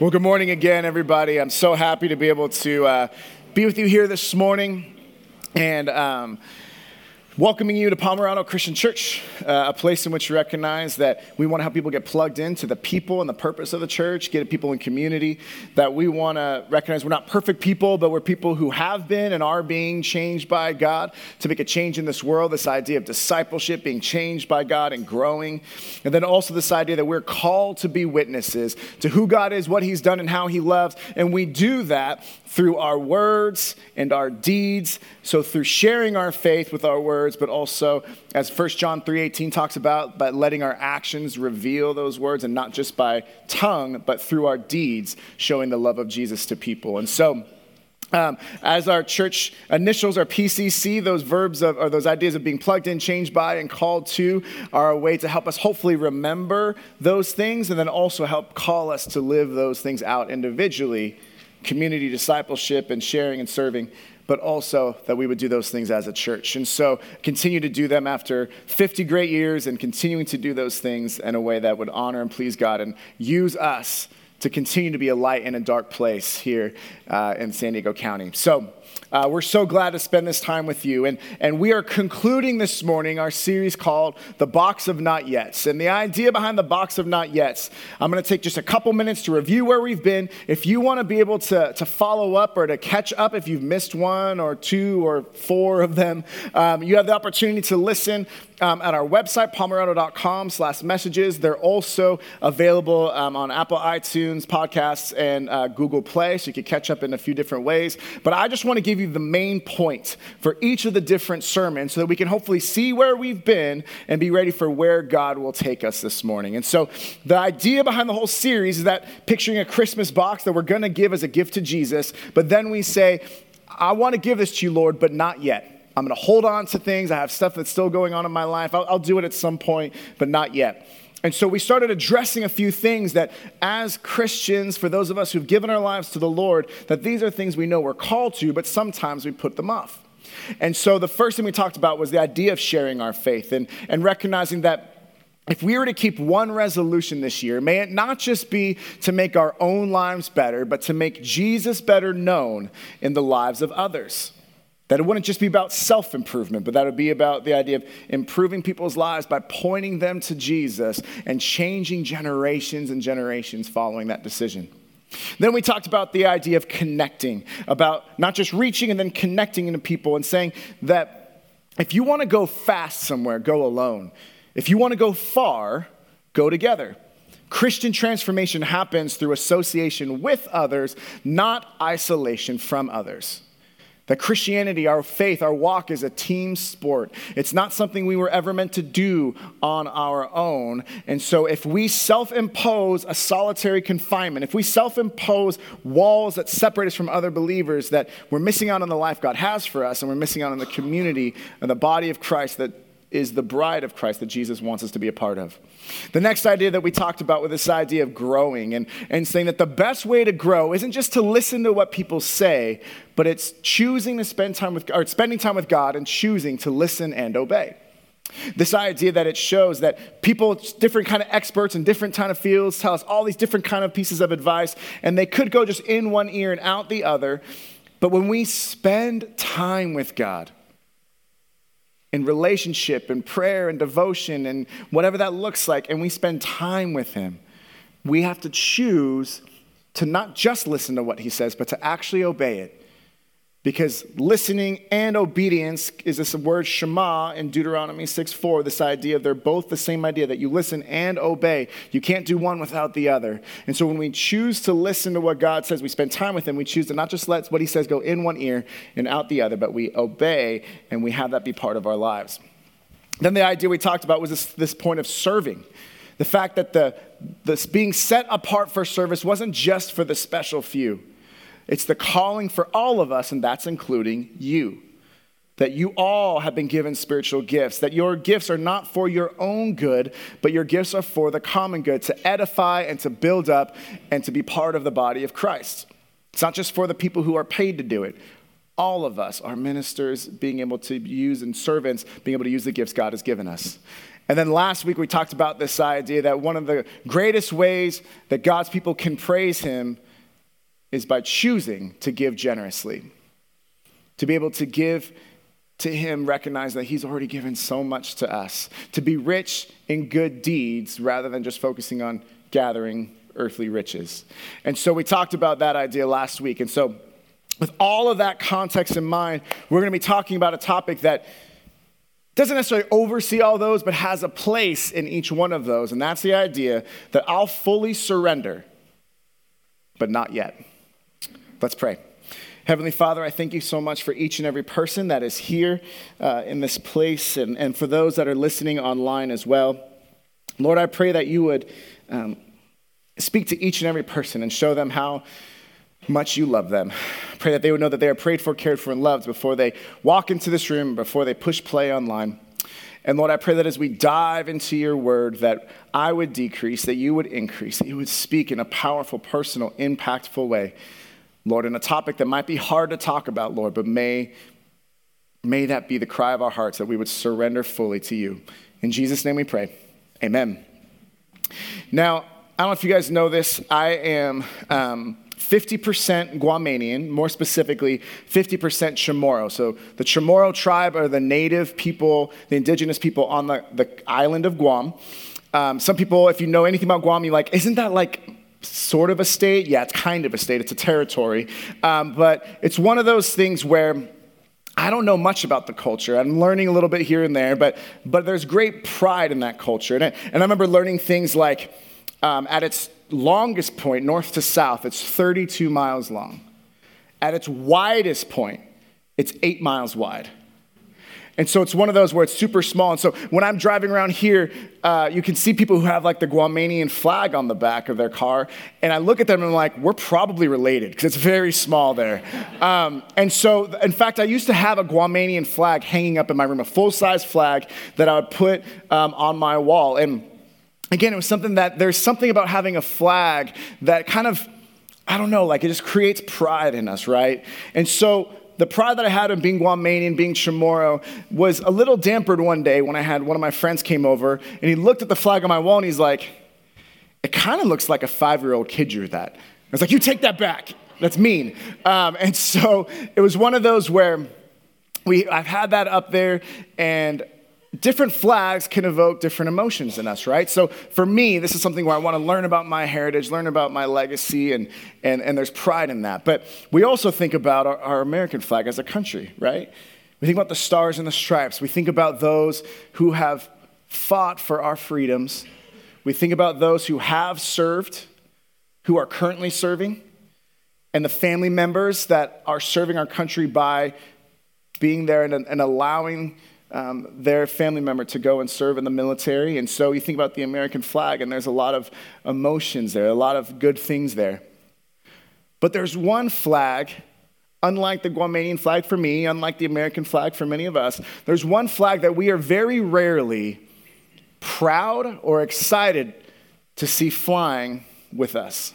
Well, good morning again, everybody. I'm so happy to be able to uh, be with you here this morning and um, welcoming you to Pomerado Christian Church, uh, a place in which we recognize that we want to help people get plugged into the people and the purpose of the church, get people in community, that we want to recognize we're not perfect people, but we're people who have been and are being changed by God to make a change in this world, this idea of discipleship, being changed by God and growing. And then also this idea that we're called to be witnesses to who God is, what He's done, and how He loves. And we do that through our words and our deeds. So through sharing our faith with our words, but also as 1 John 3:18 talks about, by letting our actions reveal those words and not just by tongue, but through our deeds showing the love of Jesus to people. And so um, as our church initials, are PCC, those verbs of, or those ideas of being plugged in, changed by, and called to are a way to help us hopefully remember those things and then also help call us to live those things out individually community discipleship and sharing and serving, but also that we would do those things as a church. And so continue to do them after 50 great years and continuing to do those things in a way that would honor and please God and use us to continue to be a light in a dark place here uh, in San Diego County. So, uh, we're so glad to spend this time with you. And, and we are concluding this morning our series called The Box of Not Yets. And the idea behind the Box of Not Yets, I'm going to take just a couple minutes to review where we've been. If you want to be able to, to follow up or to catch up if you've missed one or two or four of them, um, you have the opportunity to listen um, at our website, pomerado.com slash messages. They're also available um, on Apple iTunes, podcasts, and uh, Google Play, so you can catch up in a few different ways. But I just want to give you the main point for each of the different sermons so that we can hopefully see where we've been and be ready for where God will take us this morning. And so the idea behind the whole series is that picturing a Christmas box that we're going to give as a gift to Jesus, but then we say, I want to give this to you, Lord, but not yet. I'm going to hold on to things. I have stuff that's still going on in my life. I'll, I'll do it at some point, but not yet. And so we started addressing a few things that, as Christians, for those of us who've given our lives to the Lord, that these are things we know we're called to, but sometimes we put them off. And so the first thing we talked about was the idea of sharing our faith and, and recognizing that if we were to keep one resolution this year, may it not just be to make our own lives better, but to make Jesus better known in the lives of others. That it wouldn't just be about self improvement, but that would be about the idea of improving people's lives by pointing them to Jesus and changing generations and generations following that decision. Then we talked about the idea of connecting, about not just reaching and then connecting into people and saying that if you want to go fast somewhere, go alone. If you want to go far, go together. Christian transformation happens through association with others, not isolation from others. That Christianity, our faith, our walk is a team sport. It's not something we were ever meant to do on our own. And so, if we self impose a solitary confinement, if we self impose walls that separate us from other believers, that we're missing out on the life God has for us, and we're missing out on the community and the body of Christ that is the bride of Christ that Jesus wants us to be a part of. The next idea that we talked about was this idea of growing and, and saying that the best way to grow isn't just to listen to what people say, but it's choosing to spend time with or spending time with God and choosing to listen and obey. This idea that it shows that people, different kind of experts in different kind of fields, tell us all these different kind of pieces of advice, and they could go just in one ear and out the other. But when we spend time with God, in relationship and prayer and devotion and whatever that looks like, and we spend time with Him, we have to choose to not just listen to what He says, but to actually obey it. Because listening and obedience is this word Shema in Deuteronomy 6 4, this idea of they're both the same idea that you listen and obey. You can't do one without the other. And so when we choose to listen to what God says, we spend time with Him, we choose to not just let what He says go in one ear and out the other, but we obey and we have that be part of our lives. Then the idea we talked about was this, this point of serving. The fact that the, this being set apart for service wasn't just for the special few. It's the calling for all of us, and that's including you. That you all have been given spiritual gifts, that your gifts are not for your own good, but your gifts are for the common good, to edify and to build up and to be part of the body of Christ. It's not just for the people who are paid to do it. All of us are ministers being able to use and servants being able to use the gifts God has given us. And then last week we talked about this idea that one of the greatest ways that God's people can praise Him is by choosing to give generously. To be able to give to Him, recognize that He's already given so much to us. To be rich in good deeds rather than just focusing on gathering earthly riches. And so we talked about that idea last week. And so, with all of that context in mind, we're going to be talking about a topic that doesn't necessarily oversee all those, but has a place in each one of those. And that's the idea that I'll fully surrender, but not yet. Let's pray. Heavenly Father, I thank you so much for each and every person that is here uh, in this place and, and for those that are listening online as well. Lord, I pray that you would um, speak to each and every person and show them how much you love them. Pray that they would know that they are prayed for, cared for, and loved before they walk into this room, before they push play online. And Lord, I pray that as we dive into your word, that I would decrease, that you would increase, that you would speak in a powerful, personal, impactful way. Lord, in a topic that might be hard to talk about, Lord, but may, may that be the cry of our hearts, that we would surrender fully to you. In Jesus' name we pray. Amen. Now, I don't know if you guys know this. I am um, 50% Guamanian, more specifically, 50% Chamorro. So the Chamorro tribe are the native people, the indigenous people on the, the island of Guam. Um, some people, if you know anything about Guam, you're like, isn't that like sort of a state? Yeah, it's kind of a state, it's a territory. Um, but it's one of those things where I don't know much about the culture. I'm learning a little bit here and there, but, but there's great pride in that culture. And I, and I remember learning things like um, at its longest point, north to south, it's 32 miles long. At its widest point, it's eight miles wide. And so it's one of those where it's super small. And so when I'm driving around here, uh, you can see people who have like the Guamanian flag on the back of their car. And I look at them and I'm like, we're probably related because it's very small there. Um, and so, in fact, I used to have a Guamanian flag hanging up in my room, a full size flag that I would put um, on my wall. And again, it was something that there's something about having a flag that kind of, I don't know, like it just creates pride in us, right? And so the pride that I had in being Guamanian, being Chamorro, was a little dampered one day when I had one of my friends came over and he looked at the flag on my wall and he's like, it kind of looks like a five year old kid drew that. I was like, you take that back. That's mean. Um, and so it was one of those where we, I've had that up there and different flags can evoke different emotions in us, right? So for me, this is something where I want to learn about my heritage, learn about my legacy, and, and, and there's pride in that. But we also think about our, our American flag as a country, right? We think about the stars and the stripes. We think about those who have fought for our freedoms. We think about those who have served, who are currently serving, and the family members that are serving our country by being there and, and allowing um, their family member to go and serve in the military. And so you think about the American flag, and there's a lot of emotions there, a lot of good things there. But there's one flag, unlike the Guamanian flag for me, unlike the American flag for many of us, there's one flag that we are very rarely proud or excited to see flying with us.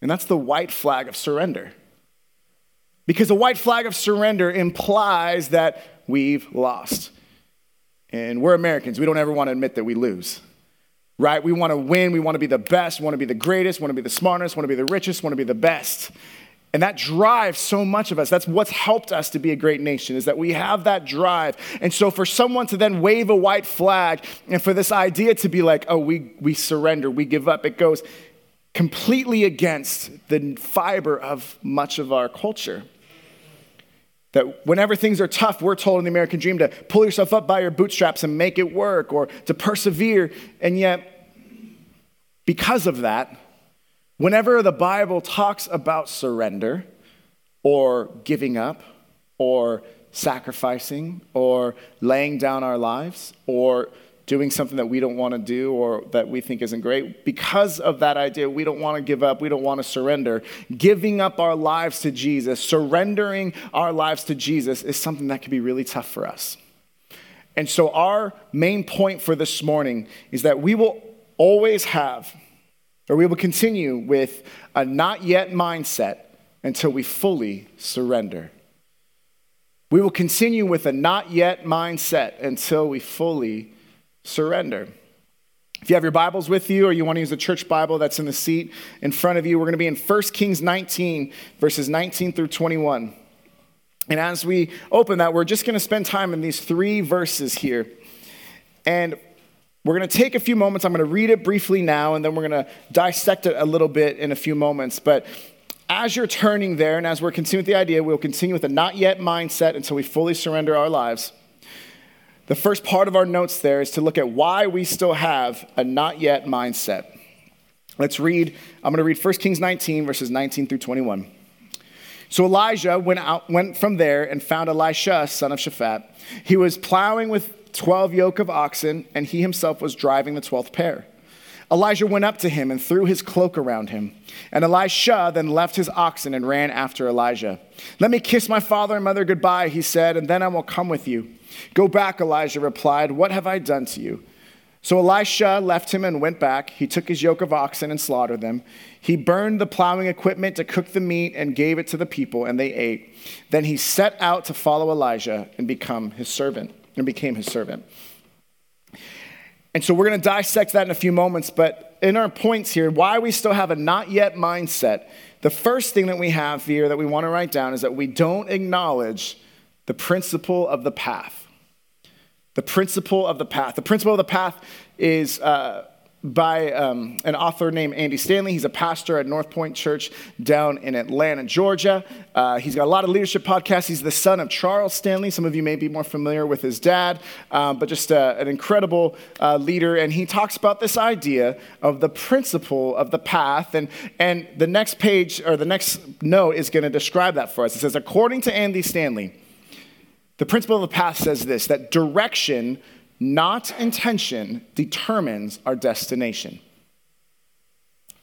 And that's the white flag of surrender. Because the white flag of surrender implies that we've lost. And we're Americans. We don't ever want to admit that we lose, right? We want to win. We want to be the best, want to be the greatest, want to be the smartest, want to be the richest, want to be the best. And that drives so much of us. That's what's helped us to be a great nation, is that we have that drive. And so for someone to then wave a white flag and for this idea to be like, oh, we, we surrender, we give up, it goes completely against the fiber of much of our culture. That whenever things are tough, we're told in the American dream to pull yourself up by your bootstraps and make it work or to persevere. And yet, because of that, whenever the Bible talks about surrender or giving up or sacrificing or laying down our lives or doing something that we don't want to do or that we think isn't great. Because of that idea, we don't want to give up, we don't want to surrender. Giving up our lives to Jesus, surrendering our lives to Jesus is something that can be really tough for us. And so, our main point for this morning is that we will always have, or we will continue with a not yet mindset until we fully surrender. We will continue with a not yet mindset until we fully surrender. If you have your Bibles with you or you want to use the church Bible that's in the seat in front of you, we're going to be in 1 Kings 19, verses 19 through 21. And as we open that, we're just going to spend time in these three verses here. And we're going to take a few moments. I'm going to read it briefly now, and then we're going to dissect it a little bit in a few moments. But as you're turning there, and as we're continuing with the idea, we'll continue with a not yet mindset until we fully surrender our lives. The first part of our notes there is to look at why we still have a not yet mindset. Let's read, I'm going to read 1 Kings 19, verses 19 through 21. So Elijah went, out, went from there and found Elisha, son of Shaphat. He was plowing with 12 yoke of oxen, and he himself was driving the 12th pair. Elijah went up to him and threw his cloak around him. And Elisha then left his oxen and ran after Elijah. Let me kiss my father and mother goodbye, he said, and then I will come with you. Go back, Elijah replied. What have I done to you? So Elisha left him and went back. He took his yoke of oxen and slaughtered them. He burned the plowing equipment to cook the meat and gave it to the people, and they ate. Then he set out to follow Elijah and become his servant, and became his servant. And so we're going to dissect that in a few moments, but in our points here, why we still have a not yet mindset, the first thing that we have here that we want to write down is that we don't acknowledge the principle of the path. The principle of the path. The principle of the path is uh, by um, an author named Andy Stanley. He's a pastor at North Point Church down in Atlanta, Georgia. Uh, he's got a lot of leadership podcasts. He's the son of Charles Stanley. Some of you may be more familiar with his dad, um, but just uh, an incredible uh, leader. And he talks about this idea of the principle of the path. And, and the next page, or the next note, is going to describe that for us. It says, according to Andy Stanley, the principle of the path says this that direction, not intention, determines our destination.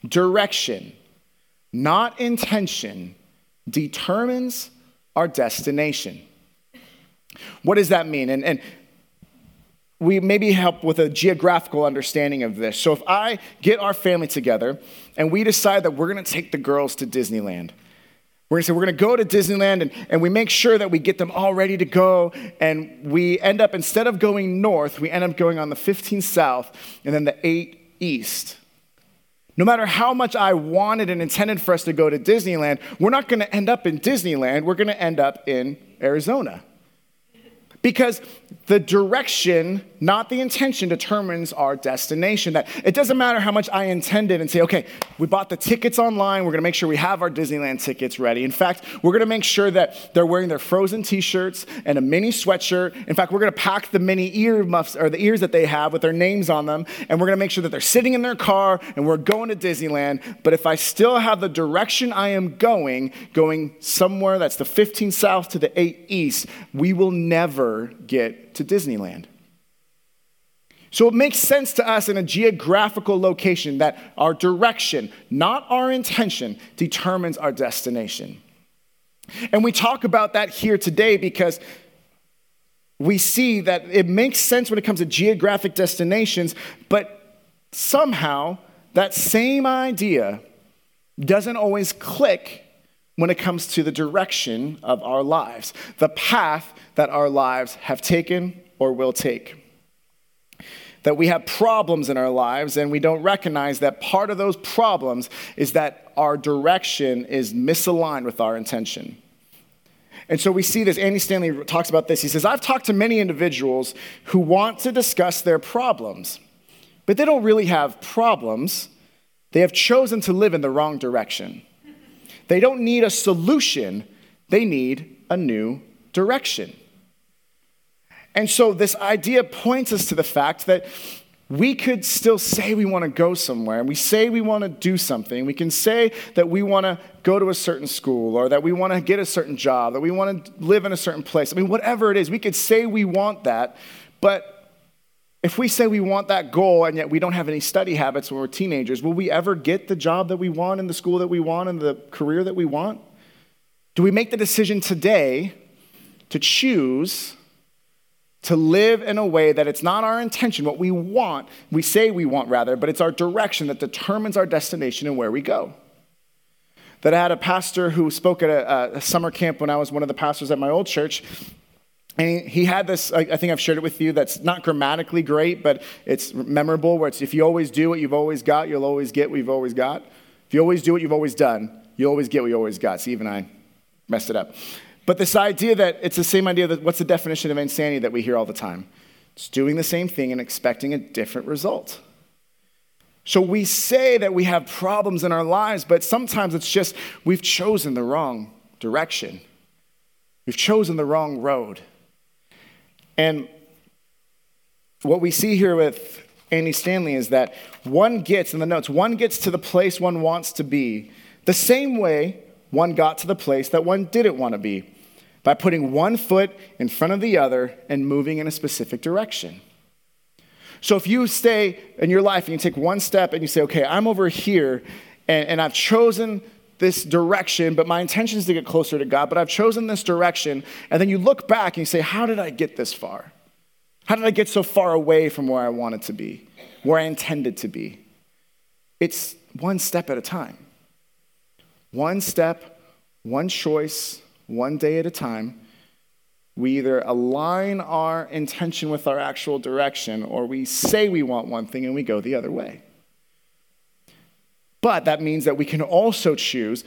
Direction, not intention, determines our destination. What does that mean? And, and we maybe help with a geographical understanding of this. So if I get our family together and we decide that we're going to take the girls to Disneyland, we're going to say we're going to go to Disneyland and, and we make sure that we get them all ready to go. And we end up, instead of going north, we end up going on the 15 south and then the 8 east. No matter how much I wanted and intended for us to go to Disneyland, we're not going to end up in Disneyland. We're going to end up in Arizona. Because the direction, not the intention, determines our destination. That it doesn't matter how much I intended and say, okay, we bought the tickets online. We're going to make sure we have our Disneyland tickets ready. In fact, we're going to make sure that they're wearing their frozen T-shirts and a mini sweatshirt. In fact, we're going to pack the mini ear muffs or the ears that they have with their names on them, and we're going to make sure that they're sitting in their car and we're going to Disneyland. But if I still have the direction I am going, going somewhere that's the 15 south to the 8 east, we will never get to Disneyland. So it makes sense to us in a geographical location that our direction, not our intention, determines our destination. And we talk about that here today because we see that it makes sense when it comes to geographic destinations, but somehow that same idea doesn't always click when it comes to the direction of our lives, the path that our lives have taken or will take. That we have problems in our lives and we don't recognize that part of those problems is that our direction is misaligned with our intention. And so we see this. Andy Stanley talks about this. He says, I've talked to many individuals who want to discuss their problems, but they don't really have problems. They have chosen to live in the wrong direction. They don't need a solution, they need a new direction. And so this idea points us to the fact that we could still say we want to go somewhere and we say we want to do something. We can say that we want to go to a certain school or that we want to get a certain job, that we want to live in a certain place. I mean, whatever it is, we could say we want that, but if we say we want that goal and yet we don't have any study habits when we're teenagers, will we ever get the job that we want in the school that we want and the career that we want? Do we make the decision today to choose to live in a way that it's not our intention, what we want, we say we want rather, but it's our direction that determines our destination and where we go. That I had a pastor who spoke at a, a summer camp when I was one of the pastors at my old church, And he had this, I think I've shared it with you, that's not grammatically great, but it's memorable, where it's if you always do what you've always got, you'll always get what you've always got. If you always do what you've always done, you always get what you always got. See, even I messed it up. But this idea that it's the same idea that what's the definition of insanity that we hear all the time? It's doing the same thing and expecting a different result. So we say that we have problems in our lives, but sometimes it's just we've chosen the wrong direction. We've chosen the wrong road. And what we see here with Andy Stanley is that one gets, in the notes, one gets to the place one wants to be the same way one got to the place that one didn't want to be by putting one foot in front of the other and moving in a specific direction. So if you stay in your life and you take one step and you say, okay, I'm over here and, and I've chosen this direction, but my intention is to get closer to God, but I've chosen this direction. And then you look back and you say, How did I get this far? How did I get so far away from where I wanted to be, where I intended to be? It's one step at a time. One step, one choice, one day at a time. We either align our intention with our actual direction, or we say we want one thing and we go the other way. But that means that we can also choose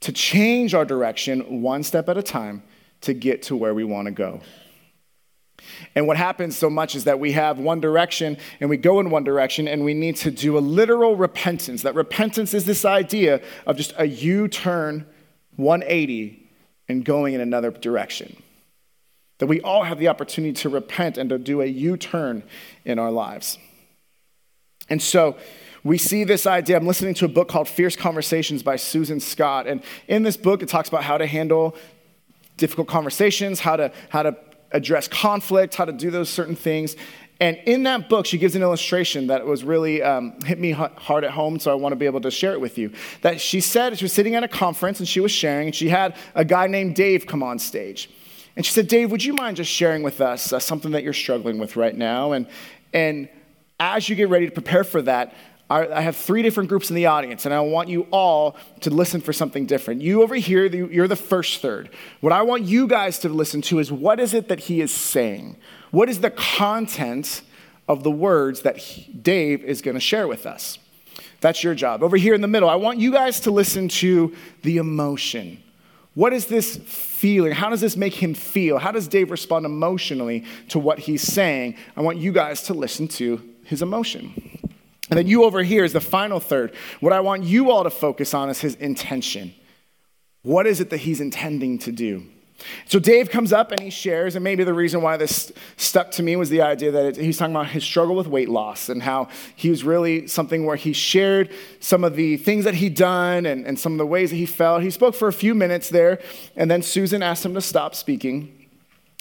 to change our direction one step at a time to get to where we want to go. And what happens so much is that we have one direction and we go in one direction and we need to do a literal repentance. That repentance is this idea of just a U turn 180 and going in another direction. That we all have the opportunity to repent and to do a U turn in our lives. And so, we see this idea. I'm listening to a book called Fierce Conversations by Susan Scott. And in this book, it talks about how to handle difficult conversations, how to, how to address conflict, how to do those certain things. And in that book, she gives an illustration that was really um, hit me hard at home, so I want to be able to share it with you. That she said she was sitting at a conference and she was sharing, and she had a guy named Dave come on stage. And she said, Dave, would you mind just sharing with us uh, something that you're struggling with right now? And, and as you get ready to prepare for that, I have three different groups in the audience, and I want you all to listen for something different. You over here, you're the first third. What I want you guys to listen to is what is it that he is saying? What is the content of the words that he, Dave is going to share with us? That's your job. Over here in the middle, I want you guys to listen to the emotion. What is this feeling? How does this make him feel? How does Dave respond emotionally to what he's saying? I want you guys to listen to his emotion. And then you over here is the final third. What I want you all to focus on is his intention. What is it that he's intending to do? So Dave comes up and he shares, and maybe the reason why this stuck to me was the idea that he's talking about his struggle with weight loss and how he was really something where he shared some of the things that he'd done and, and some of the ways that he felt. He spoke for a few minutes there, and then Susan asked him to stop speaking.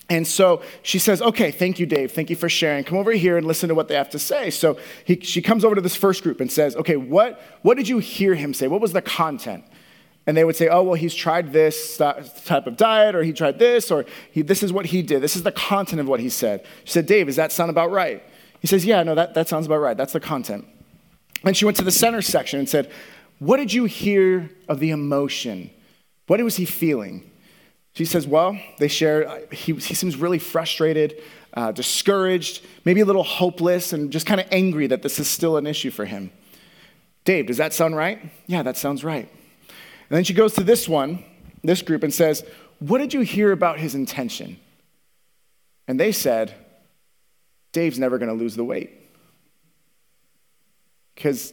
And so she says, Okay, thank you, Dave. Thank you for sharing. Come over here and listen to what they have to say. So he, she comes over to this first group and says, Okay, what, what did you hear him say? What was the content? And they would say, Oh, well, he's tried this type of diet, or he tried this, or he, this is what he did. This is the content of what he said. She said, Dave, does that sound about right? He says, Yeah, no, that, that sounds about right. That's the content. And she went to the center section and said, What did you hear of the emotion? What was he feeling? She says, Well, they share, he, he seems really frustrated, uh, discouraged, maybe a little hopeless, and just kind of angry that this is still an issue for him. Dave, does that sound right? Yeah, that sounds right. And then she goes to this one, this group, and says, What did you hear about his intention? And they said, Dave's never going to lose the weight. Because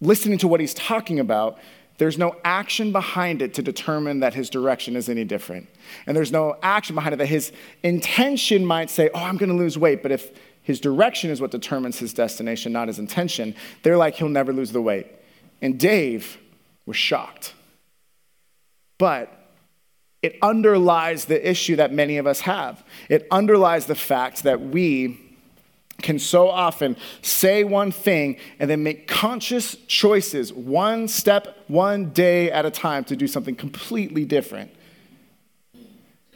listening to what he's talking about, there's no action behind it to determine that his direction is any different. And there's no action behind it that his intention might say, Oh, I'm going to lose weight. But if his direction is what determines his destination, not his intention, they're like, He'll never lose the weight. And Dave was shocked. But it underlies the issue that many of us have. It underlies the fact that we can so often say one thing and then make conscious choices one step, one day at a time to do something completely different.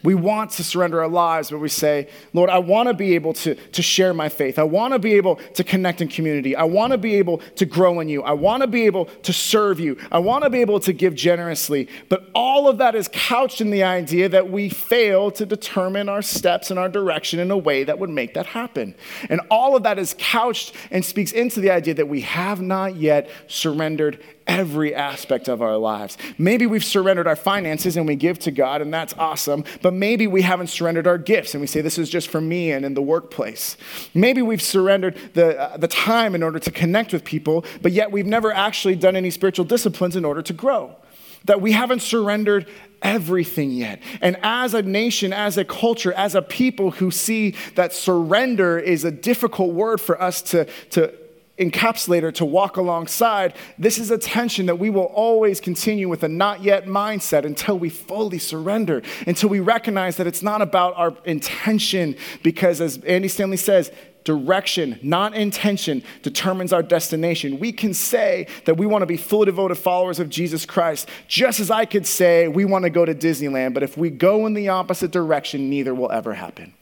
We want to surrender our lives, but we say, Lord, I want to be able to, to share my faith. I want to be able to connect in community. I want to be able to grow in you. I want to be able to serve you. I want to be able to give generously. But all of that is couched in the idea that we fail to determine our steps and our direction in a way that would make that happen. And all of that is couched and speaks into the idea that we have not yet surrendered every aspect of our lives. Maybe we've surrendered our finances and we give to God, and that's awesome, but maybe we haven't surrendered our gifts and we say, This is just for me and in the workplace. Maybe we've surrendered the, uh, the time in order to connect with people, but yet we've never actually done any spiritual disciplines in order to grow. That we haven't surrendered everything yet. And as a nation, as a culture, as a people who see that surrender is a difficult word for us to, to encapsulator to walk alongside, this is a tension that we will always continue with a not yet mindset until we fully surrender, until we recognize that it's not about our intention, because as Andy Stanley says, direction, not intention, determines our destination. We can say that we want to be fully devoted followers of Jesus Christ, just as I could say we want to go to Disneyland, but if we go in the opposite direction, neither will ever happen.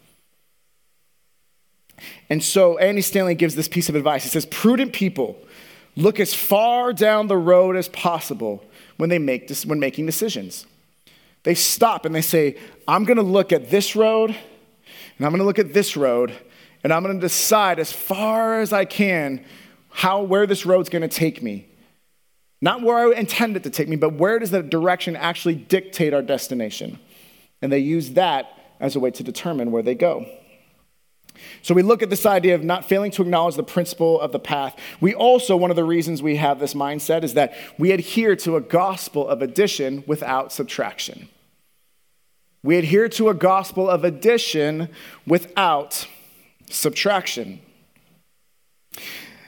And so Andy Stanley gives this piece of advice. He says, Prudent people look as far down the road as possible when they make this, when making decisions. They stop and they say, I'm going to look at this road, and I'm going to look at this road, and I'm going to decide as far as I can how where this road's going to take me. Not where I intend it to take me, but where does that direction actually dictate our destination? And they use that as a way to determine where they go. So we look at this idea of not failing to acknowledge the principle of the path. We also, one of the reasons we have this mindset is that we adhere to a gospel of addition without subtraction. We adhere to a gospel of addition without subtraction.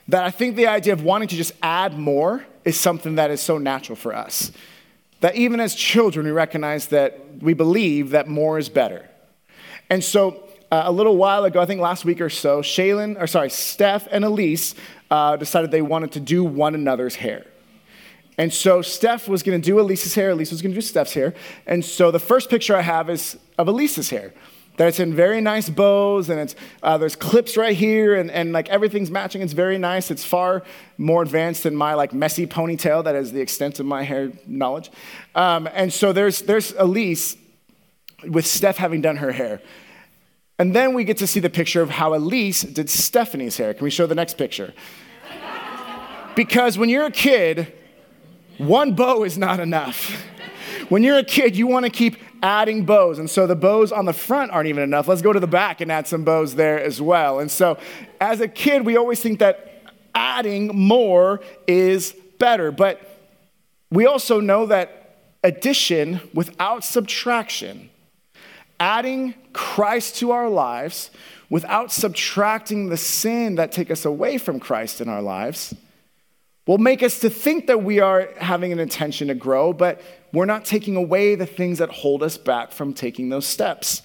That I think the idea of wanting to just add more is something that is so natural for us. That even as children, we recognize that we believe that more is better. And so uh, a little while ago, I think last week or so, Shaylin, or sorry, Steph and Elise uh, decided they wanted to do one another's hair. And so Steph was going to do Elise's hair, Elise was going to do Steph's hair. And so the first picture I have is of Elise's hair. That it's in very nice bows, and it's, uh, there's clips right here, and, and like everything's matching. It's very nice. It's far more advanced than my like messy ponytail. That is the extent of my hair knowledge. Um, and so there's, there's Elise with Steph having done her hair. And then we get to see the picture of how Elise did Stephanie's hair. Can we show the next picture? Because when you're a kid, one bow is not enough. When you're a kid, you want to keep adding bows. And so the bows on the front aren't even enough. Let's go to the back and add some bows there as well. And so as a kid, we always think that adding more is better. But we also know that addition without subtraction adding Christ to our lives without subtracting the sin that take us away from Christ in our lives will make us to think that we are having an intention to grow, but we're not taking away the things that hold us back from taking those steps.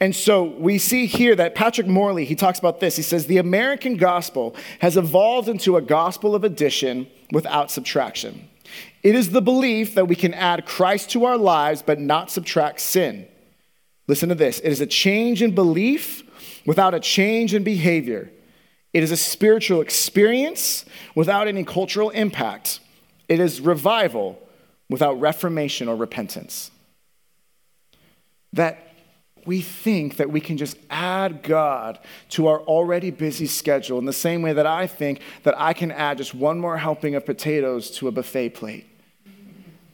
And so we see here that Patrick Morley, he talks about this. He says, The American gospel has evolved into a gospel of addition without subtraction. It is the belief that we can add Christ to our lives but not subtract sin. Listen to this it is a change in belief without a change in behavior. It is a spiritual experience without any cultural impact. It is revival without reformation or repentance. That we think that we can just add God to our already busy schedule in the same way that I think that I can add just one more helping of potatoes to a buffet plate.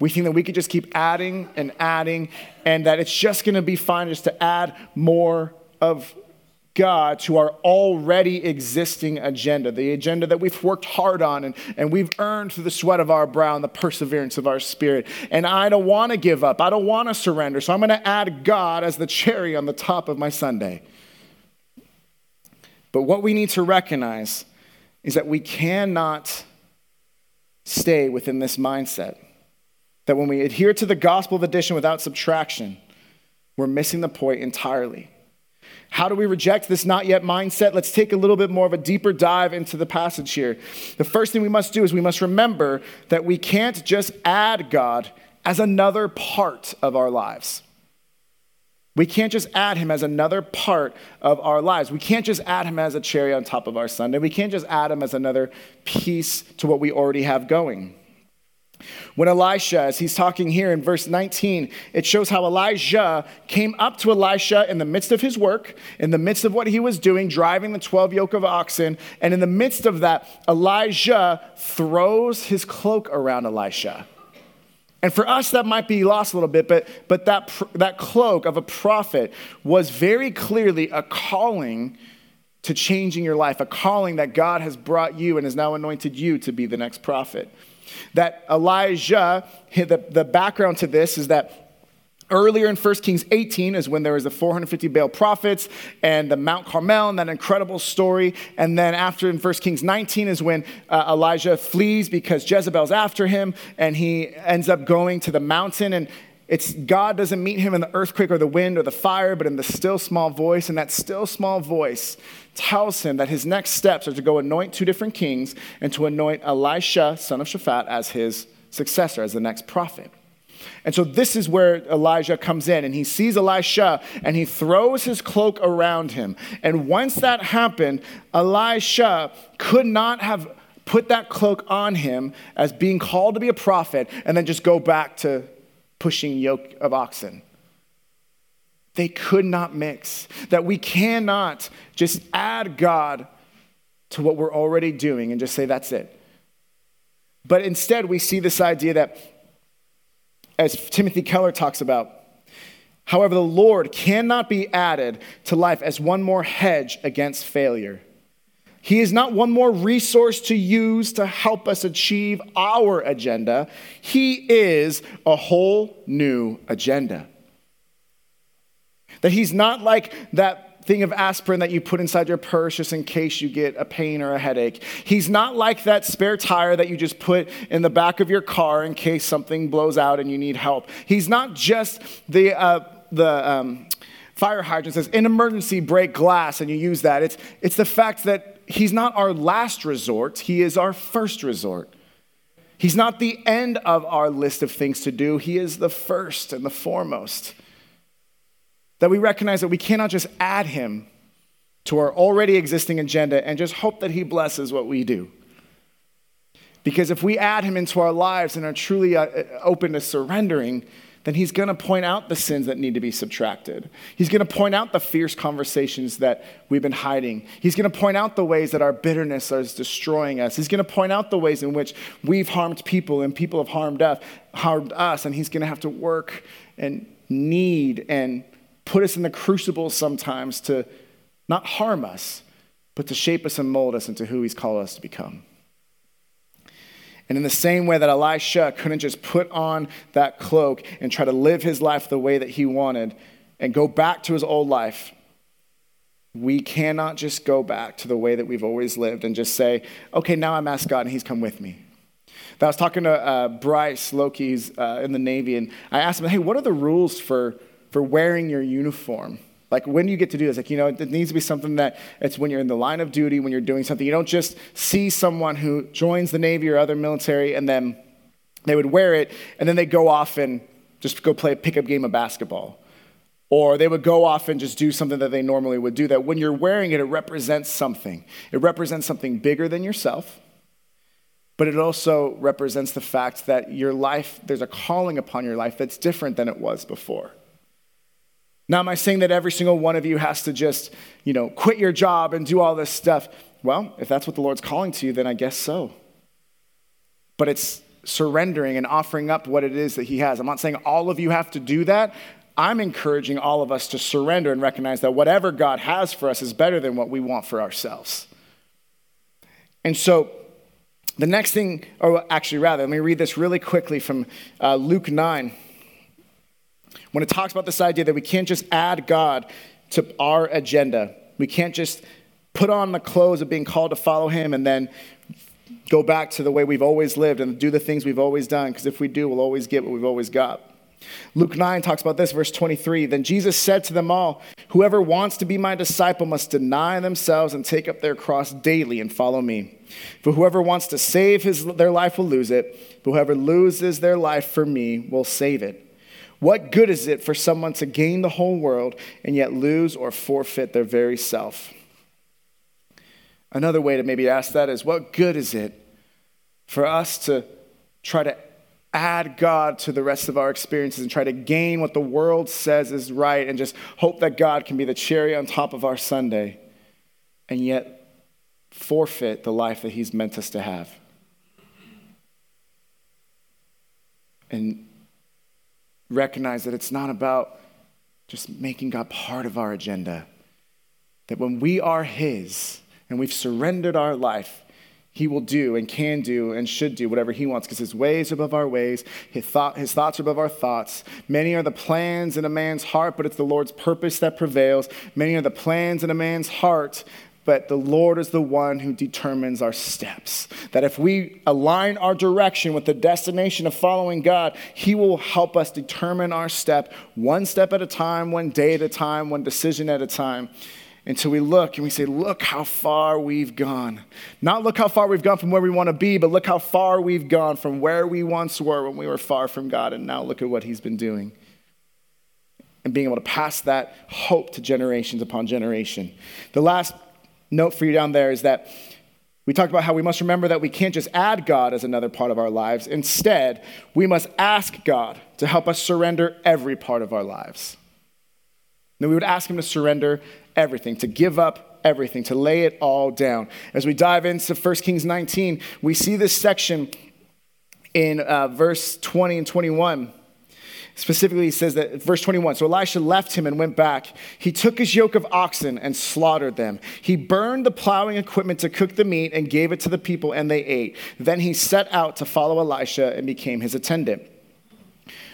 We think that we could just keep adding and adding, and that it's just going to be fine just to add more of God to our already existing agenda, the agenda that we've worked hard on and, and we've earned through the sweat of our brow and the perseverance of our spirit. And I don't want to give up. I don't want to surrender. So I'm going to add God as the cherry on the top of my Sunday. But what we need to recognize is that we cannot stay within this mindset. That when we adhere to the gospel of addition without subtraction, we're missing the point entirely. How do we reject this not yet mindset? Let's take a little bit more of a deeper dive into the passage here. The first thing we must do is we must remember that we can't just add God as another part of our lives. We can't just add him as another part of our lives. We can't just add him as a cherry on top of our Sunday. We can't just add him as another piece to what we already have going. When Elisha, as he's talking here in verse 19, it shows how Elijah came up to Elisha in the midst of his work, in the midst of what he was doing, driving the 12 yoke of oxen. And in the midst of that, Elijah throws his cloak around Elisha. And for us, that might be lost a little bit, but, but that, that cloak of a prophet was very clearly a calling to changing your life, a calling that God has brought you and has now anointed you to be the next prophet. That Elijah, the, the background to this is that Earlier in 1 Kings 18 is when there was the 450 Baal prophets and the Mount Carmel and that incredible story. And then after in 1 Kings 19 is when uh, Elijah flees because Jezebel's after him and he ends up going to the mountain. And it's God doesn't meet him in the earthquake or the wind or the fire, but in the still small voice. And that still small voice tells him that his next steps are to go anoint two different kings and to anoint Elisha, son of Shaphat, as his successor, as the next prophet. And so this is where Elijah comes in and he sees Elisha and he throws his cloak around him. And once that happened, Elisha could not have put that cloak on him as being called to be a prophet and then just go back to pushing yoke of oxen. They could not mix. That we cannot just add God to what we're already doing and just say that's it. But instead, we see this idea that as Timothy Keller talks about. However, the Lord cannot be added to life as one more hedge against failure. He is not one more resource to use to help us achieve our agenda. He is a whole new agenda. That he's not like that thing of aspirin that you put inside your purse just in case you get a pain or a headache. He's not like that spare tire that you just put in the back of your car in case something blows out and you need help. He's not just the, uh, the um, fire hydrant says, in emergency, break glass, and you use that. It's, it's the fact that he's not our last resort, he is our first resort. He's not the end of our list of things to do, he is the first and the foremost. That we recognize that we cannot just add him to our already existing agenda and just hope that he blesses what we do. Because if we add him into our lives and are truly uh, open to surrendering, then he's going to point out the sins that need to be subtracted. He's going to point out the fierce conversations that we've been hiding. He's going to point out the ways that our bitterness is destroying us. He's going to point out the ways in which we've harmed people and people have harmed us, harmed us and he's going to have to work and need and put us in the crucible sometimes to not harm us, but to shape us and mold us into who He's called us to become. And in the same way that Elisha couldn't just put on that cloak and try to live his life the way that he wanted and go back to his old life, we cannot just go back to the way that we've always lived and just say, okay, now I'm asked God and he's come with me. I was talking to uh, Bryce Loki, who's uh, in the Navy, and I asked him, hey, what are the rules for for wearing your uniform. Like when you get to do this, like, you know, it needs to be something that it's when you're in the line of duty, when you're doing something. You don't just see someone who joins the Navy or other military and then they would wear it and then they go off and just go play a pickup game of basketball. Or they would go off and just do something that they normally would do. That when you're wearing it, it represents something. It represents something bigger than yourself, but it also represents the fact that your life, there's a calling upon your life that's different than it was before. Now, am I saying that every single one of you has to just, you know, quit your job and do all this stuff? Well, if that's what the Lord's calling to you, then I guess so. But it's surrendering and offering up what it is that He has. I'm not saying all of you have to do that. I'm encouraging all of us to surrender and recognize that whatever God has for us is better than what we want for ourselves. And so, the next thing, or actually, rather, let me read this really quickly from uh, Luke 9 when it talks about this idea that we can't just add God to our agenda. We can't just put on the clothes of being called to follow Him and then go back to the way we've always lived and do the things we've always done, because if we do, we'll always get what we've always got. Luke 9 talks about this, verse 23. Then Jesus said to them all, Whoever wants to be my disciple must deny themselves and take up their cross daily and follow me. For whoever wants to save his, their life will lose it, but whoever loses their life for me will save it. What good is it for someone to gain the whole world and yet lose or forfeit their very self? Another way to maybe ask that is what good is it for us to try to add God to the rest of our experiences and try to gain what the world says is right and just hope that God can be the cherry on top of our Sunday and yet forfeit the life that He's meant us to have. And recognize that it's not about just making God part of our agenda. That when we are His and we've surrendered our life, he will do and can do and should do whatever he wants because his ways are above our ways, his, thought, his thoughts are above our thoughts. Many are the plans in a man's heart, but it's the Lord's purpose that prevails. Many are the plans in a man's heart, but the Lord is the one who determines our steps. That if we align our direction with the destination of following God, He will help us determine our step one step at a time, one day at a time, one decision at a time until we look and we say, Look how far we've gone. Not look how far we've gone from where we want to be, but look how far we've gone from where we once were when we were far from God, and now look at what He's been doing. And being able to pass that hope to generations upon generation. The last note for you down there is that we talked about how we must remember that we can't just add God as another part of our lives. Instead, we must ask God to help us surrender every part of our lives. Then we would ask Him to surrender everything, to give up everything, to lay it all down. As we dive into 1 Kings 19, we see this section in uh, verse 20 and 21. Specifically, he says that verse 21 So Elisha left him and went back. He took his yoke of oxen and slaughtered them. He burned the plowing equipment to cook the meat and gave it to the people, and they ate. Then he set out to follow Elisha and became his attendant.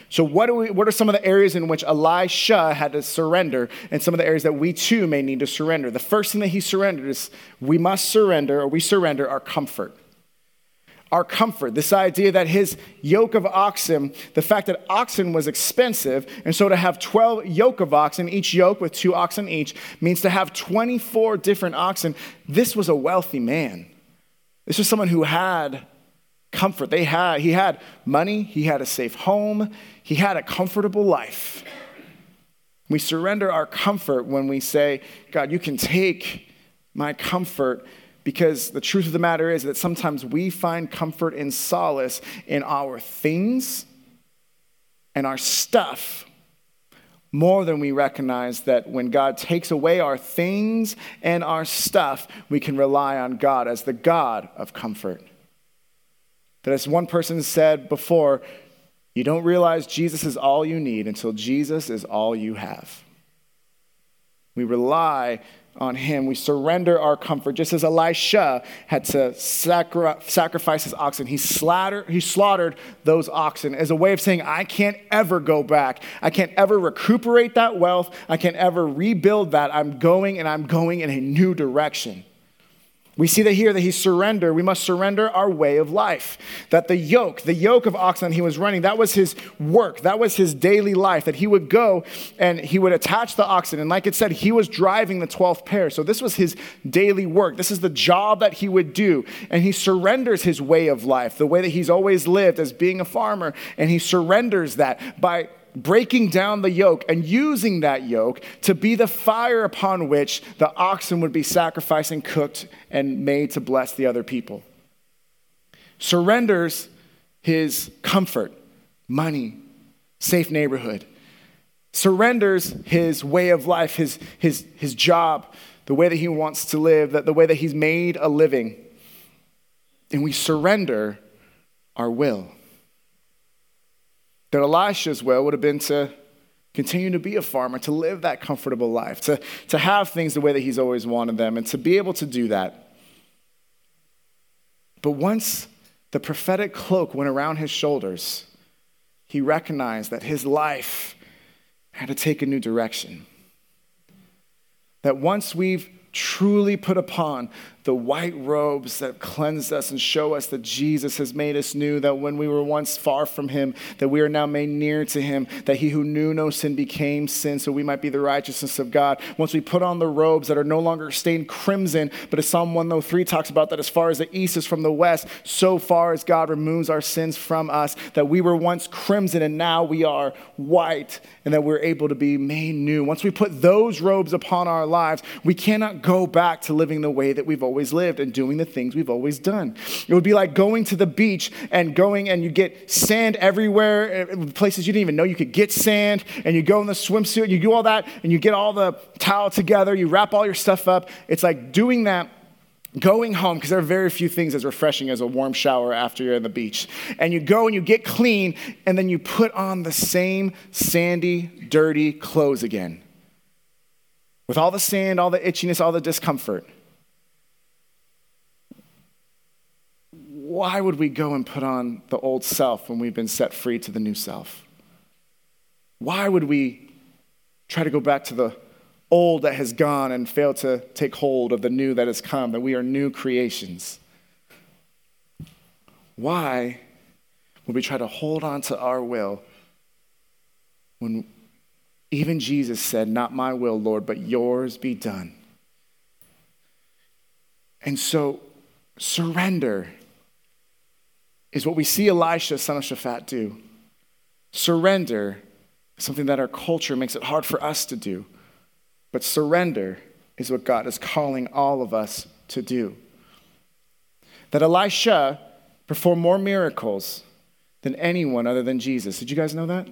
So, what, we, what are some of the areas in which Elisha had to surrender, and some of the areas that we too may need to surrender? The first thing that he surrendered is we must surrender, or we surrender our comfort. Our comfort, this idea that his yoke of oxen, the fact that oxen was expensive, and so to have 12 yoke of oxen, each yoke with two oxen each, means to have 24 different oxen. This was a wealthy man. This was someone who had comfort. They had, he had money, he had a safe home, he had a comfortable life. We surrender our comfort when we say, God, you can take my comfort because the truth of the matter is that sometimes we find comfort and solace in our things and our stuff more than we recognize that when God takes away our things and our stuff, we can rely on God as the God of comfort. That as one person said before, you don't realize Jesus is all you need until Jesus is all you have. We rely on him. We surrender our comfort, just as Elisha had to sacri- sacrifice his oxen. He, slaughtered, he slaughtered those oxen as a way of saying, I can't ever go back. I can't ever recuperate that wealth. I can't ever rebuild that. I'm going and I'm going in a new direction. We see that here that he surrendered. We must surrender our way of life. That the yoke, the yoke of oxen he was running, that was his work. That was his daily life. That he would go and he would attach the oxen. And like it said, he was driving the 12th pair. So this was his daily work. This is the job that he would do. And he surrenders his way of life, the way that he's always lived as being a farmer. And he surrenders that by breaking down the yoke and using that yoke to be the fire upon which the oxen would be sacrificed and cooked and made to bless the other people. Surrenders his comfort, money, safe neighborhood. Surrenders his way of life, his, his, his job, the way that he wants to live, the way that he's made a living. And we surrender our will that Elisha's will would have been to continue to be a farmer, to live that comfortable life, to, to have things the way that he's always wanted them, and to be able to do that. But once the prophetic cloak went around his shoulders, he recognized that his life had to take a new direction. That once we've truly put upon the white robes that cleanse us and show us that Jesus has made us new, that when we were once far from him, that we are now made near to him, that he who knew no sin became sin so we might be the righteousness of God. Once we put on the robes that are no longer stained crimson, but as Psalm 103 talks about, that as far as the east is from the west, so far as God removes our sins from us, that we were once crimson and now we are white, and that we're able to be made new. Once we put those robes upon our lives, we cannot go back to living the way that we've always lived and doing the things we've always done. It would be like going to the beach and going and you get sand everywhere, eh, places you didn't even know you could get sand, and you go in the swimsuit, you do all that, and you get all the towel together, you wrap all your stuff up. It's like doing that going home because there are very few things as refreshing as a warm shower after you're at the beach and you go and you get clean and then you put on the same sandy dirty clothes again with all the sand all the itchiness all the discomfort why would we go and put on the old self when we've been set free to the new self? Why would we try to go back to the old that has gone and fail to take hold of the new that has come, that we are new creations? Why would we try to hold on to our will when even Jesus said, Not my will, Lord, but yours be done? And so, surrender is what we see Elisha, son of Shaphat, do. Surrender is something that our culture makes it hard for us to do. But surrender is what God is calling all of us to do. That Elisha performed more miracles than anyone other than Jesus. Did you guys know that?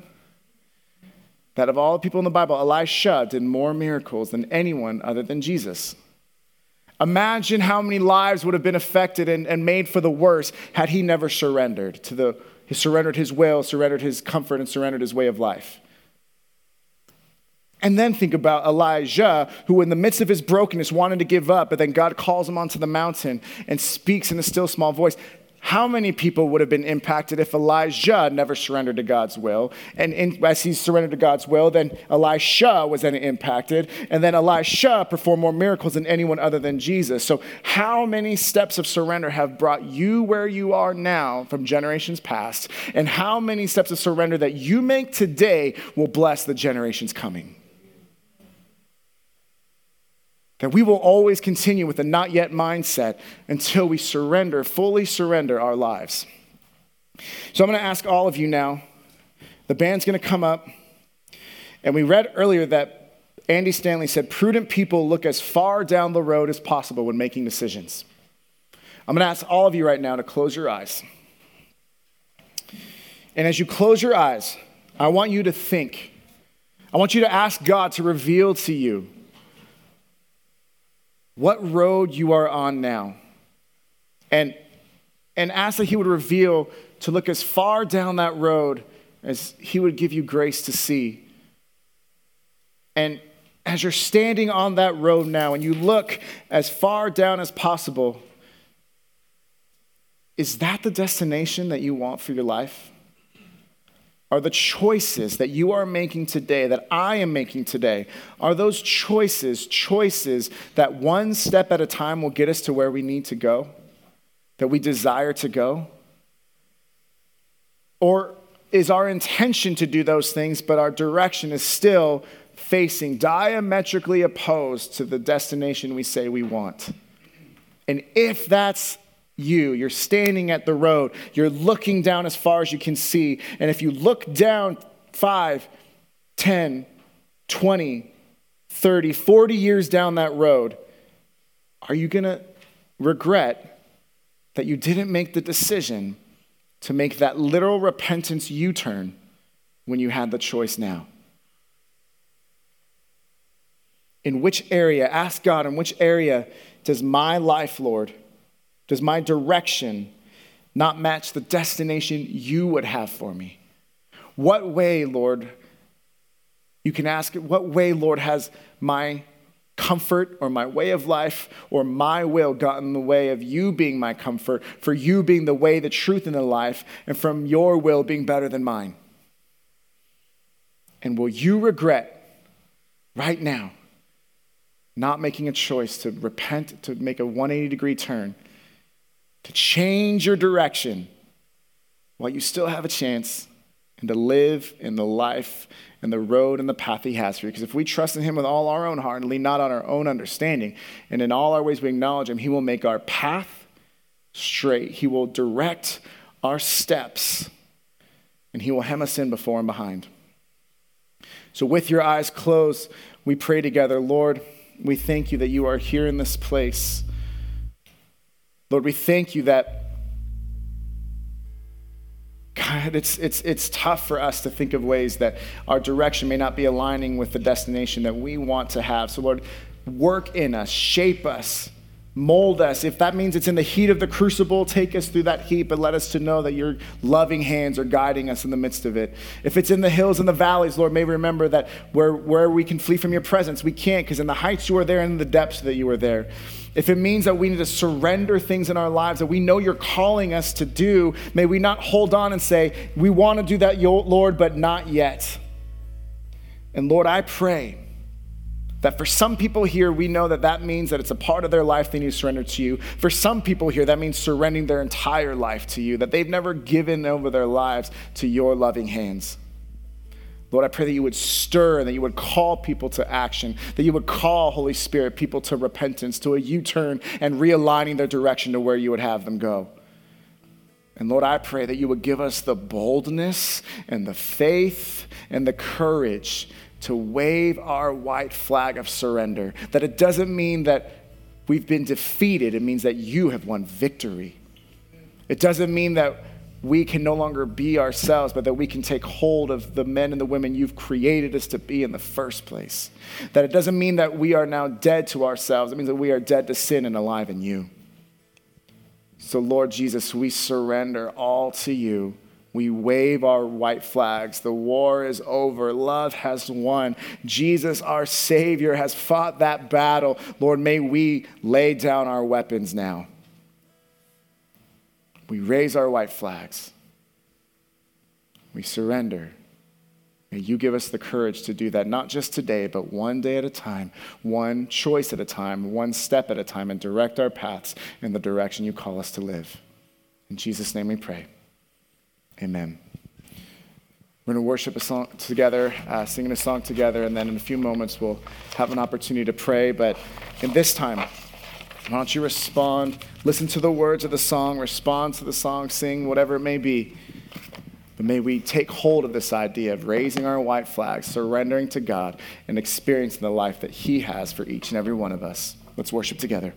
That of all the people in the Bible, Elisha did more miracles than anyone other than Jesus. Imagine how many lives would have been affected and, and made for the worse had he never surrendered to the, he surrendered his will, surrendered his comfort, and surrendered his way of life. And then think about Elijah, who in the midst of his brokenness wanted to give up, but then God calls him onto the mountain and speaks in a still small voice. How many people would have been impacted if Elijah never surrendered to God's will? And in, as he surrendered to God's will, then Elisha was then impacted. And then Elisha performed more miracles than anyone other than Jesus. So, how many steps of surrender have brought you where you are now from generations past? And how many steps of surrender that you make today will bless the generations coming? That we will always continue with a not yet mindset until we surrender, fully surrender our lives. So I'm going to ask all of you now. The band's going to come up. And we read earlier that Andy Stanley said prudent people look as far down the road as possible when making decisions. I'm going to ask all of you right now to close your eyes. And as you close your eyes, I want you to think. I want you to ask God to reveal to you what road you are on now. And, and ask that He would reveal to look as far down that road as He would give you grace to see. And as you're standing on that road now and you look as far down as possible, is that the destination that you want for your life? Are the choices that you are making today, that I am making today, are those choices, choices that one step at a time will get us to where we need to go, that we desire to go? Or is our intention to do those things, but our direction is still facing diametrically opposed to the destination we say we want? And if that's you. You're standing at the road. You're looking down as far as you can see. And if you look down 5, 10, 20, 30, 40 years down that road, are you going to regret that you didn't make the decision to make that literal repentance U turn when you had the choice now? In which area, ask God, in which area does my life, Lord, does my direction not match the destination you would have for me? What way, Lord, you can ask, what way, Lord, has my comfort or my way of life or my will gotten in the way of you being my comfort, for you being the way, the truth, and the life, and from your will being better than mine? And will you regret right now not making a choice to repent, to make a 180 degree turn, to change your direction while you still have a chance, and to live in the life and the road and the path He has for you. Because if we trust in Him with all our own heart and lean not on our own understanding, and in all our ways we acknowledge Him, He will make our path straight. He will direct our steps, and He will hem us in before and behind. So, with your eyes closed, we pray together, Lord, we thank you that you are here in this place. Lord, we thank you that God, it's, it's, it's tough for us to think of ways that our direction may not be aligning with the destination that we want to have. So, Lord, work in us, shape us, mold us. If that means it's in the heat of the crucible, take us through that heat, but let us to know that your loving hands are guiding us in the midst of it. If it's in the hills and the valleys, Lord, may we remember that where, where we can flee from your presence, we can't, because in the heights you are there and in the depths that you are there. If it means that we need to surrender things in our lives that we know you're calling us to do, may we not hold on and say, We want to do that, Lord, but not yet. And Lord, I pray that for some people here, we know that that means that it's a part of their life they need to surrender to you. For some people here, that means surrendering their entire life to you, that they've never given over their lives to your loving hands. Lord, I pray that you would stir and that you would call people to action, that you would call, Holy Spirit, people to repentance, to a U turn and realigning their direction to where you would have them go. And Lord, I pray that you would give us the boldness and the faith and the courage to wave our white flag of surrender. That it doesn't mean that we've been defeated, it means that you have won victory. It doesn't mean that we can no longer be ourselves, but that we can take hold of the men and the women you've created us to be in the first place. That it doesn't mean that we are now dead to ourselves, it means that we are dead to sin and alive in you. So, Lord Jesus, we surrender all to you. We wave our white flags. The war is over. Love has won. Jesus, our Savior, has fought that battle. Lord, may we lay down our weapons now. We raise our white flags. We surrender. May you give us the courage to do that, not just today, but one day at a time, one choice at a time, one step at a time, and direct our paths in the direction you call us to live. In Jesus' name we pray. Amen. We're going to worship a song together, uh, singing a song together, and then in a few moments we'll have an opportunity to pray. But in this time, why don't you respond? Listen to the words of the song, respond to the song, sing whatever it may be. But may we take hold of this idea of raising our white flag, surrendering to God, and experiencing the life that He has for each and every one of us. Let's worship together.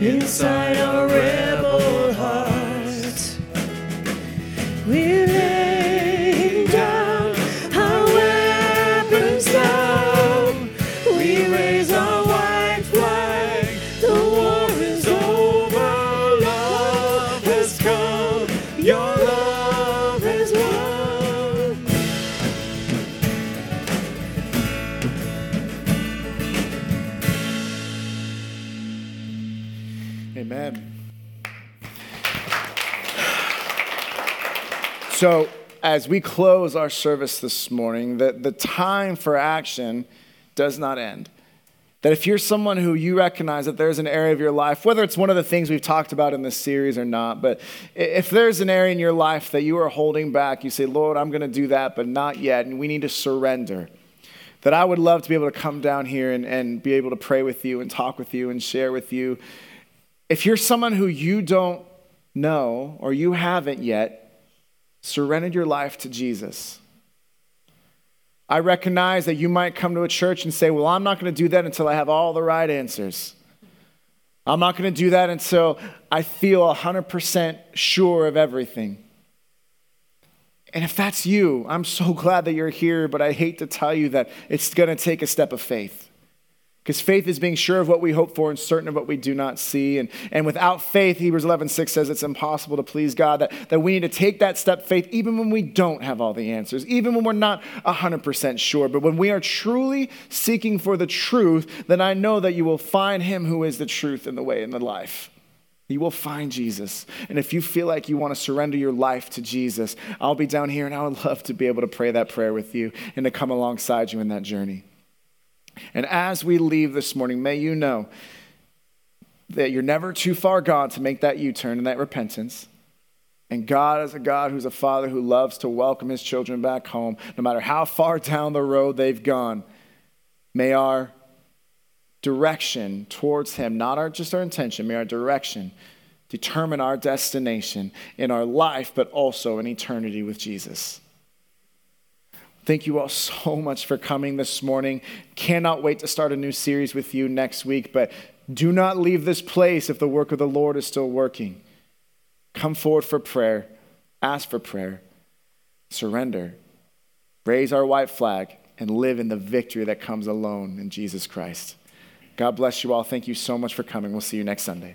Inside our So, as we close our service this morning, the, the time for action does not end. That if you're someone who you recognize that there's an area of your life, whether it's one of the things we've talked about in this series or not, but if there's an area in your life that you are holding back, you say, Lord, I'm going to do that, but not yet, and we need to surrender. That I would love to be able to come down here and, and be able to pray with you and talk with you and share with you. If you're someone who you don't know or you haven't yet, surrendered your life to Jesus. I recognize that you might come to a church and say, Well, I'm not going to do that until I have all the right answers. I'm not going to do that until I feel 100% sure of everything. And if that's you, I'm so glad that you're here, but I hate to tell you that it's going to take a step of faith. Because faith is being sure of what we hope for and certain of what we do not see. And, and without faith, Hebrews 11, 6 says it's impossible to please God, that, that we need to take that step faith even when we don't have all the answers, even when we're not 100% sure. But when we are truly seeking for the truth, then I know that you will find Him who is the truth and the way and the life. You will find Jesus. And if you feel like you want to surrender your life to Jesus, I'll be down here and I would love to be able to pray that prayer with you and to come alongside you in that journey. And as we leave this morning, may you know that you're never too far gone to make that U turn and that repentance. And God is a God who's a father who loves to welcome his children back home, no matter how far down the road they've gone. May our direction towards him, not our, just our intention, may our direction determine our destination in our life, but also in eternity with Jesus. Thank you all so much for coming this morning. Cannot wait to start a new series with you next week, but do not leave this place if the work of the Lord is still working. Come forward for prayer, ask for prayer, surrender, raise our white flag, and live in the victory that comes alone in Jesus Christ. God bless you all. Thank you so much for coming. We'll see you next Sunday.